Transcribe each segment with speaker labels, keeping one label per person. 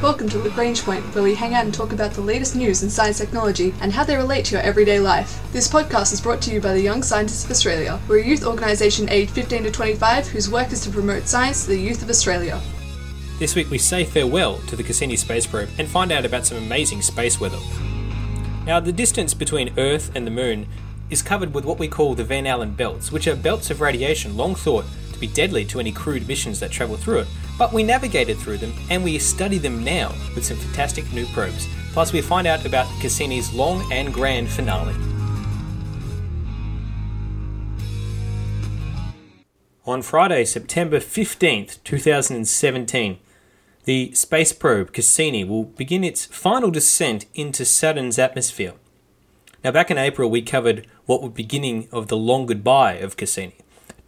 Speaker 1: Welcome to Lagrange Point, where we hang out and talk about the latest news in science technology and how they relate to your everyday life. This podcast is brought to you by the Young Scientists of Australia. We're a youth organisation aged 15 to 25 whose work is to promote science to the youth of Australia.
Speaker 2: This week we say farewell to the Cassini space probe and find out about some amazing space weather. Now, the distance between Earth and the Moon is covered with what we call the Van Allen belts, which are belts of radiation long thought be deadly to any crewed missions that travel through it, but we navigated through them and we study them now with some fantastic new probes. Plus, we find out about Cassini's long and grand finale. On Friday, September 15th, 2017, the space probe Cassini will begin its final descent into Saturn's atmosphere. Now, back in April, we covered what was beginning of the long goodbye of Cassini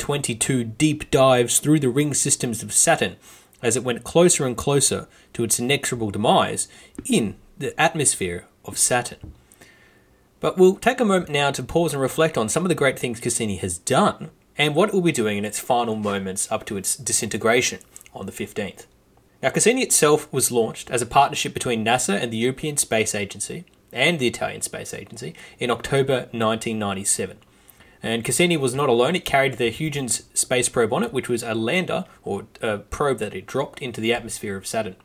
Speaker 2: 22 deep dives through the ring systems of Saturn as it went closer and closer to its inexorable demise in the atmosphere of Saturn. But we'll take a moment now to pause and reflect on some of the great things Cassini has done and what it will be doing in its final moments up to its disintegration on the 15th. Now, Cassini itself was launched as a partnership between NASA and the European Space Agency and the Italian Space Agency in October 1997. And Cassini was not alone. It carried the Huygens space probe on it, which was a lander or a probe that it dropped into the atmosphere of Saturn.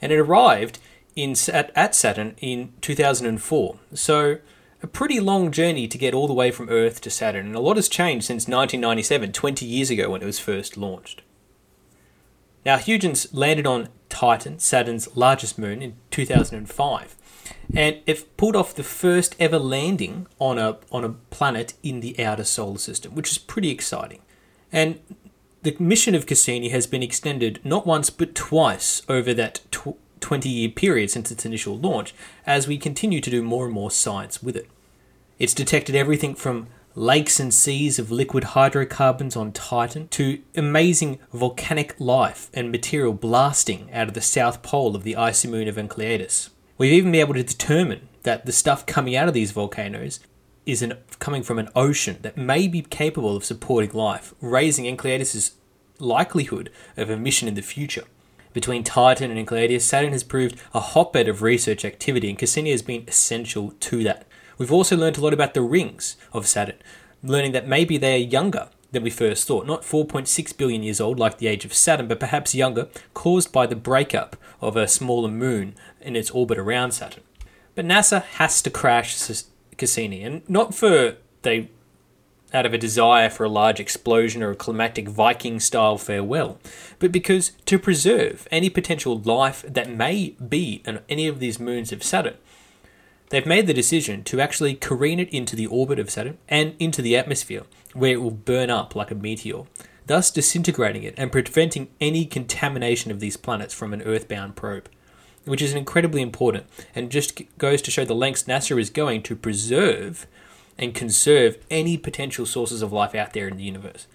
Speaker 2: And it arrived in at Saturn in 2004. So a pretty long journey to get all the way from Earth to Saturn, and a lot has changed since 1997, 20 years ago when it was first launched. Now, Huygens landed on Titan, Saturn's largest moon, in 2005 and it pulled off the first ever landing on a on a planet in the outer solar system, which is pretty exciting. And the mission of Cassini has been extended not once but twice over that tw- 20 year period since its initial launch, as we continue to do more and more science with it. It's detected everything from lakes and seas of liquid hydrocarbons on Titan to amazing volcanic life and material blasting out of the south pole of the icy moon of Enceladus. We've even been able to determine that the stuff coming out of these volcanoes is an, coming from an ocean that may be capable of supporting life, raising Enceladus' likelihood of a mission in the future. Between Titan and Enceladus, Saturn has proved a hotbed of research activity, and Cassini has been essential to that. We've also learned a lot about the rings of Saturn, learning that maybe they are younger than we first thought, not 4.6 billion years old like the age of Saturn, but perhaps younger, caused by the breakup of a smaller moon in its orbit around Saturn. But NASA has to crash Cassini, and not for they out of a desire for a large explosion or a climactic Viking style farewell, but because to preserve any potential life that may be on any of these moons of Saturn, they've made the decision to actually careen it into the orbit of Saturn and into the atmosphere, where it will burn up like a meteor, thus disintegrating it and preventing any contamination of these planets from an Earthbound probe which is incredibly important and just goes to show the lengths NASA is going to preserve and conserve any potential sources of life out there in the universe.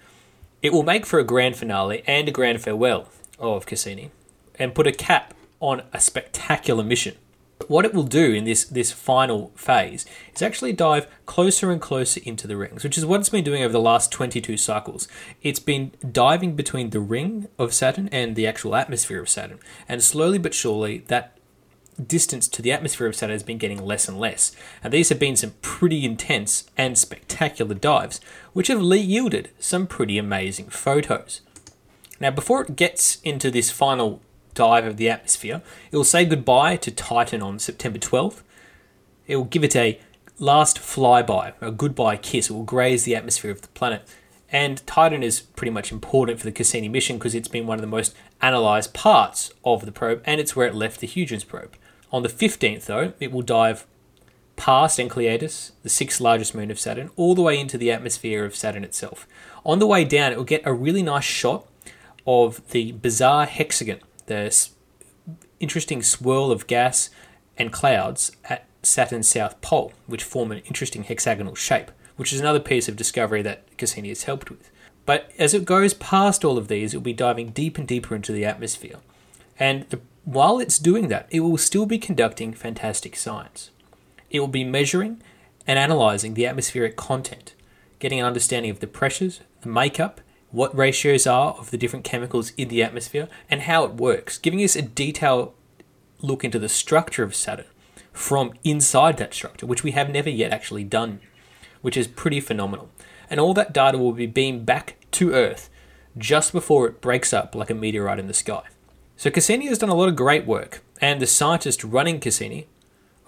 Speaker 2: It will make for a grand finale and a grand farewell of Cassini and put a cap on a spectacular mission what it will do in this this final phase is actually dive closer and closer into the rings, which is what it's been doing over the last 22 cycles. It's been diving between the ring of Saturn and the actual atmosphere of Saturn, and slowly but surely that distance to the atmosphere of Saturn has been getting less and less. And these have been some pretty intense and spectacular dives, which have yielded some pretty amazing photos. Now, before it gets into this final dive of the atmosphere. It will say goodbye to Titan on September 12th. It will give it a last flyby, a goodbye kiss. It will graze the atmosphere of the planet. And Titan is pretty much important for the Cassini mission because it's been one of the most analysed parts of the probe, and it's where it left the Huygens probe. On the 15th, though, it will dive past Enceladus, the sixth largest moon of Saturn, all the way into the atmosphere of Saturn itself. On the way down, it will get a really nice shot of the bizarre hexagon the interesting swirl of gas and clouds at Saturn's south pole, which form an interesting hexagonal shape, which is another piece of discovery that Cassini has helped with. But as it goes past all of these, it will be diving deep and deeper into the atmosphere. And the, while it's doing that, it will still be conducting fantastic science. It will be measuring and analysing the atmospheric content, getting an understanding of the pressures, the makeup, what ratios are of the different chemicals in the atmosphere, and how it works, giving us a detailed look into the structure of Saturn from inside that structure, which we have never yet actually done, which is pretty phenomenal. And all that data will be beamed back to Earth just before it breaks up like a meteorite in the sky. So Cassini has done a lot of great work, and the scientists running Cassini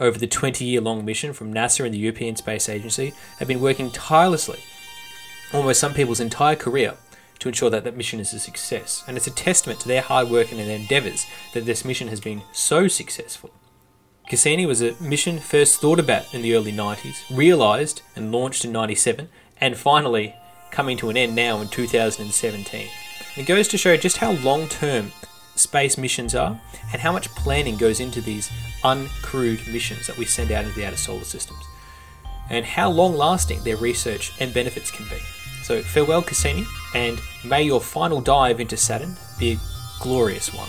Speaker 2: over the 20 year long mission from NASA and the European Space Agency have been working tirelessly, almost some people's entire career, to ensure that that mission is a success. And it's a testament to their hard work and their endeavours that this mission has been so successful. Cassini was a mission first thought about in the early 90s, realised and launched in 97, and finally coming to an end now in 2017. It goes to show just how long term space missions are and how much planning goes into these uncrewed missions that we send out into the outer solar systems, and how long lasting their research and benefits can be. So, farewell, Cassini, and may your final dive into Saturn be a glorious one.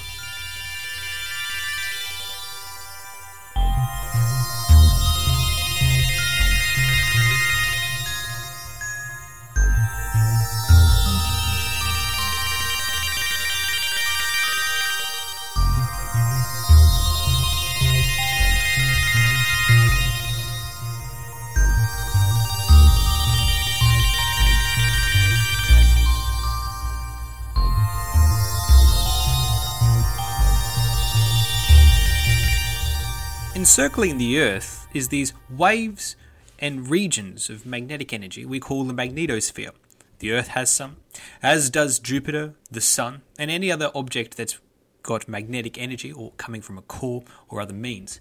Speaker 2: Encircling the Earth is these waves and regions of magnetic energy we call the magnetosphere. The Earth has some, as does Jupiter, the Sun, and any other object that's got magnetic energy or coming from a core or other means.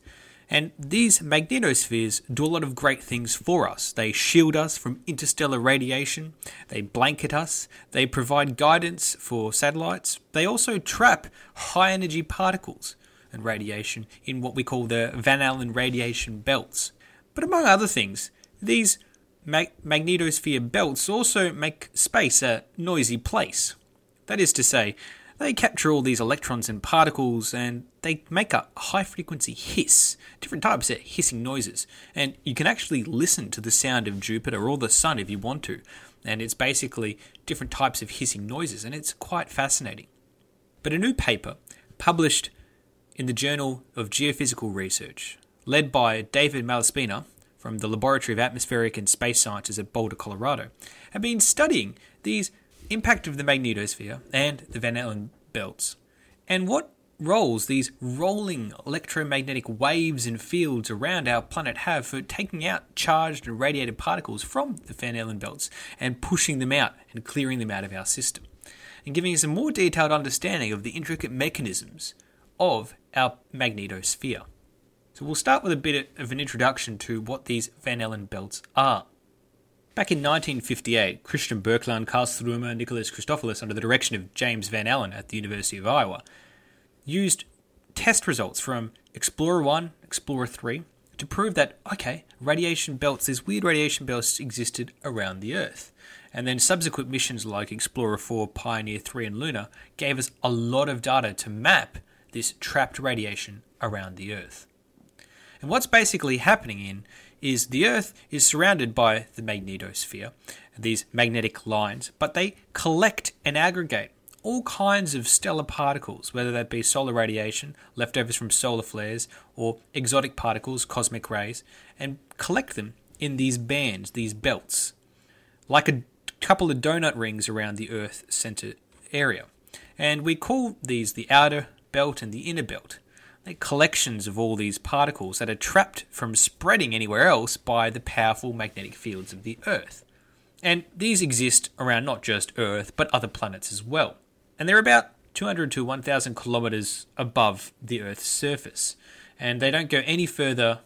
Speaker 2: And these magnetospheres do a lot of great things for us. They shield us from interstellar radiation, they blanket us, they provide guidance for satellites, they also trap high energy particles and radiation in what we call the Van Allen radiation belts. But among other things, these mag- magnetosphere belts also make space a noisy place. That is to say, they capture all these electrons and particles and they make a high frequency hiss, different types of hissing noises. And you can actually listen to the sound of Jupiter or the Sun if you want to. And it's basically different types of hissing noises, and it's quite fascinating. But a new paper published in the Journal of Geophysical Research, led by David Malaspina from the Laboratory of Atmospheric and Space Sciences at Boulder, Colorado, have been studying these impact of the magnetosphere and the Van Allen belts, and what roles these rolling electromagnetic waves and fields around our planet have for taking out charged and radiated particles from the Van Allen belts and pushing them out and clearing them out of our system, and giving us a more detailed understanding of the intricate mechanisms of our magnetosphere. So we'll start with a bit of an introduction to what these Van Allen belts are. Back in 1958, Christian Birkeland, Carl Størmer, Nicholas Christoforous, under the direction of James Van Allen at the University of Iowa, used test results from Explorer 1, Explorer 3 to prove that, okay, radiation belts, these weird radiation belts existed around the Earth. And then subsequent missions like Explorer 4, Pioneer 3, and Luna gave us a lot of data to map this trapped radiation around the Earth. And what's basically happening in is the Earth is surrounded by the magnetosphere, these magnetic lines, but they collect and aggregate all kinds of stellar particles, whether that be solar radiation, leftovers from solar flares, or exotic particles, cosmic rays, and collect them in these bands, these belts, like a couple of donut rings around the Earth center area. And we call these the outer belt and the inner belt. They're collections of all these particles that are trapped from spreading anywhere else by the powerful magnetic fields of the Earth. And these exist around not just Earth, but other planets as well. And they're about 200 to 1,000 kilometers above the Earth's surface. And they don't go any further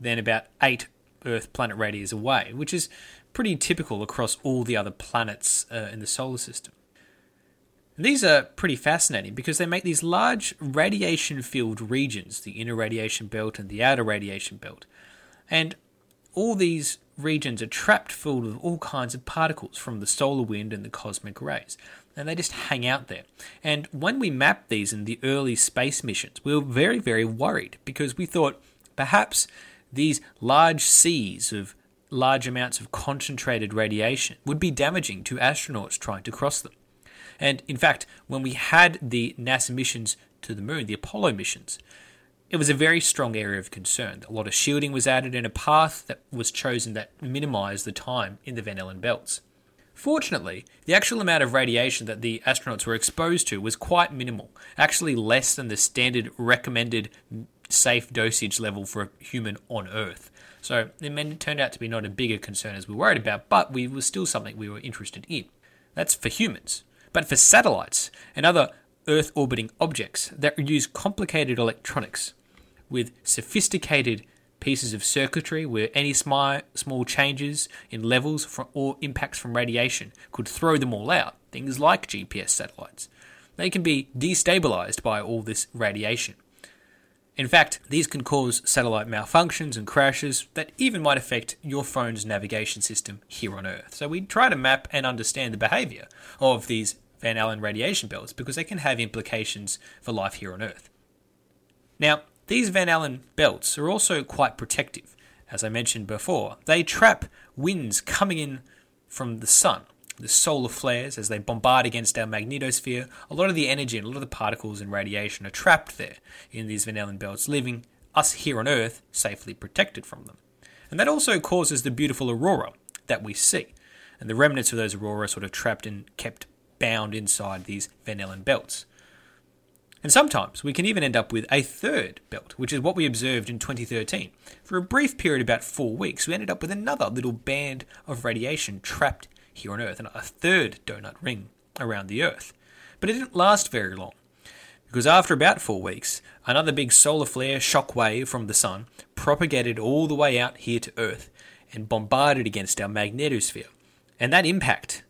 Speaker 2: than about 8 Earth planet radii away, which is pretty typical across all the other planets uh, in the solar system. These are pretty fascinating because they make these large radiation filled regions, the inner radiation belt and the outer radiation belt. And all these regions are trapped full of all kinds of particles from the solar wind and the cosmic rays. And they just hang out there. And when we mapped these in the early space missions, we were very, very worried because we thought perhaps these large seas of large amounts of concentrated radiation would be damaging to astronauts trying to cross them. And in fact, when we had the NASA missions to the moon, the Apollo missions, it was a very strong area of concern. A lot of shielding was added and a path that was chosen that minimised the time in the Van Allen belts. Fortunately, the actual amount of radiation that the astronauts were exposed to was quite minimal, actually less than the standard recommended safe dosage level for a human on Earth. So it turned out to be not a bigger concern as we worried about, but we was still something we were interested in. That's for humans. But for satellites and other Earth orbiting objects that use complicated electronics with sophisticated pieces of circuitry where any small, changes in levels or impacts from radiation could throw them all out, things like GPS satellites. They can be destabilized by all this radiation. In fact, these can cause satellite malfunctions and crashes that even might affect your phone's navigation system here on Earth. So we try to map and understand the behavior of these Van Allen radiation belts because they can have implications for life here on Earth. Now, these Van Allen belts are also quite protective. As I mentioned before, they trap winds coming in from the sun, the solar flares as they bombard against our magnetosphere. A lot of the energy and a lot of the particles and radiation are trapped there in these Van Allen belts, leaving us here on Earth safely protected from them. And that also causes the beautiful aurora that we see. And the remnants of those aurora sort of trapped and kept bound inside these Van Allen belts. And sometimes we can even end up with a third belt, which is what we observed in 2013. For a brief period, about four weeks, we ended up with another little band of radiation trapped here on Earth, and a third donut ring around the Earth. But it didn't last very long, because after about four weeks, another big solar flare shock wave from the Sun propagated all the way out here to Earth and bombarded against our magnetosphere. And that impact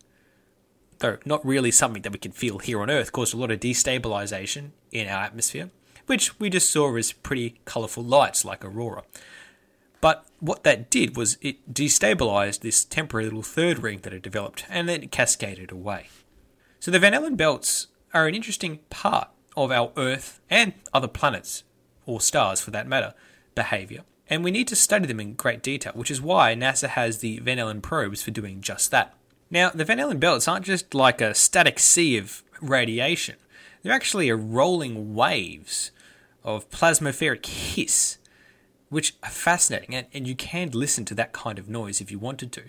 Speaker 2: though not really something that we can feel here on Earth, caused a lot of destabilization in our atmosphere, which we just saw as pretty colourful lights like aurora. But what that did was it destabilized this temporary little third ring that had developed and then it cascaded away. So the Van Allen belts are an interesting part of our Earth and other planets, or stars for that matter, behaviour. And we need to study them in great detail, which is why NASA has the Van Allen probes for doing just that. Now, the Van Allen belts aren't just like a static sea of radiation, they're actually a rolling waves of plasmospheric hiss, which are fascinating, and, and you can listen to that kind of noise if you wanted to.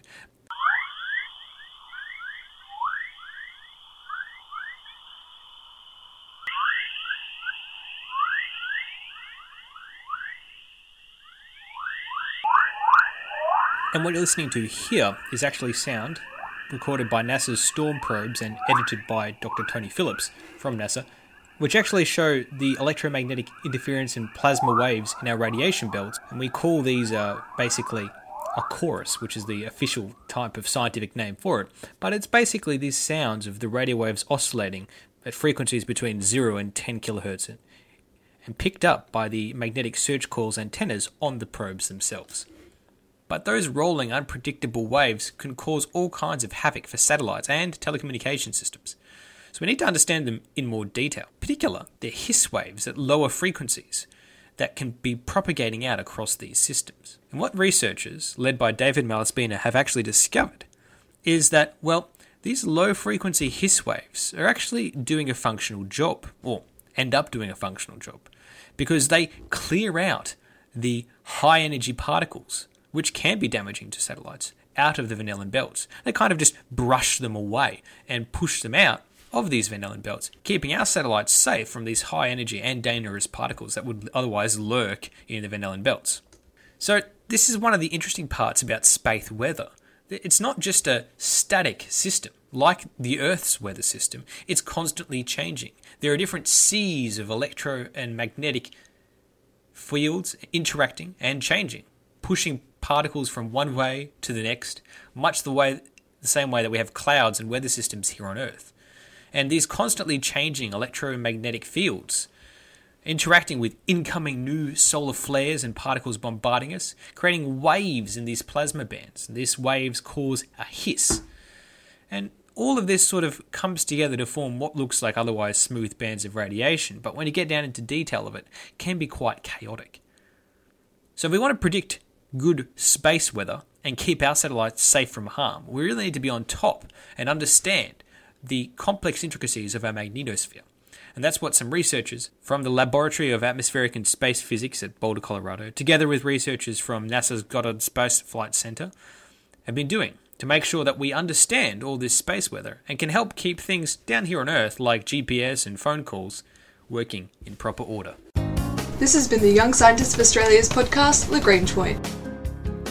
Speaker 2: And what you're listening to here is actually sound recorded by NASA's Storm probes and edited by Dr. Tony Phillips from NASA, which actually show the electromagnetic interference and plasma waves in our radiation belts, and we call these uh, basically a chorus, which is the official type of scientific name for it. But it's basically these sounds of the radio waves oscillating at frequencies between 0 and 10 kilohertz and picked up by the magnetic search coils antennas on the probes themselves. But those rolling, unpredictable waves can cause all kinds of havoc for satellites and telecommunication systems. So we need to understand them in more detail. In particular, they're hiss waves at lower frequencies that can be propagating out across these systems. And what researchers, led by David Malaspina, have actually discovered is that, well, these low frequency hiss waves are actually doing a functional job, or end up doing a functional job, because they clear out the high energy particles which can be damaging to satellites, out of the Van Allen belts. They kind of just brush them away and push them out of these Van Allen belts, keeping our satellites safe from these high energy and dangerous particles that would otherwise lurk in the Van Allen belts. So, this is one of the interesting parts about space weather. It's not just a static system like the Earth's weather system, it's constantly changing. There are different seas of electro and magnetic fields interacting and changing, pushing particles from one way to the next, much the way the same way that we have clouds and weather systems here on Earth. And these constantly changing electromagnetic fields interacting with incoming new solar flares and particles bombarding us, creating waves in these plasma bands. These waves cause a hiss. And all of this sort of comes together to form what looks like otherwise smooth bands of radiation, but when you get down into detail of it, can be quite chaotic. So if we want to predict good space weather and keep our satellites safe from harm, we really need to be on top and understand the complex intricacies of our magnetosphere. And that's what some researchers from the Laboratory of Atmospheric and Space Physics at Boulder, Colorado, together with researchers from NASA's Goddard Space Flight Center, have been doing to make sure that we understand all this space weather and can help keep things down here on Earth, like GPS and phone calls, working in proper order.
Speaker 1: This has been the Young Scientists of Australia's podcast, Lagrange Point.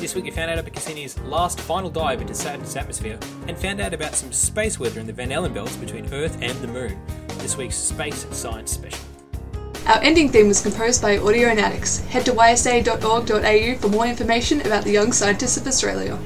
Speaker 2: This week we found out about Cassini's last final dive into Saturn's atmosphere and found out about some space weather in the Van Allen belts between Earth and the Moon. This week's Space Science Special.
Speaker 1: Our ending theme was composed by Audionautix. Head to ysa.org.au for more information about the Young Scientists of Australia.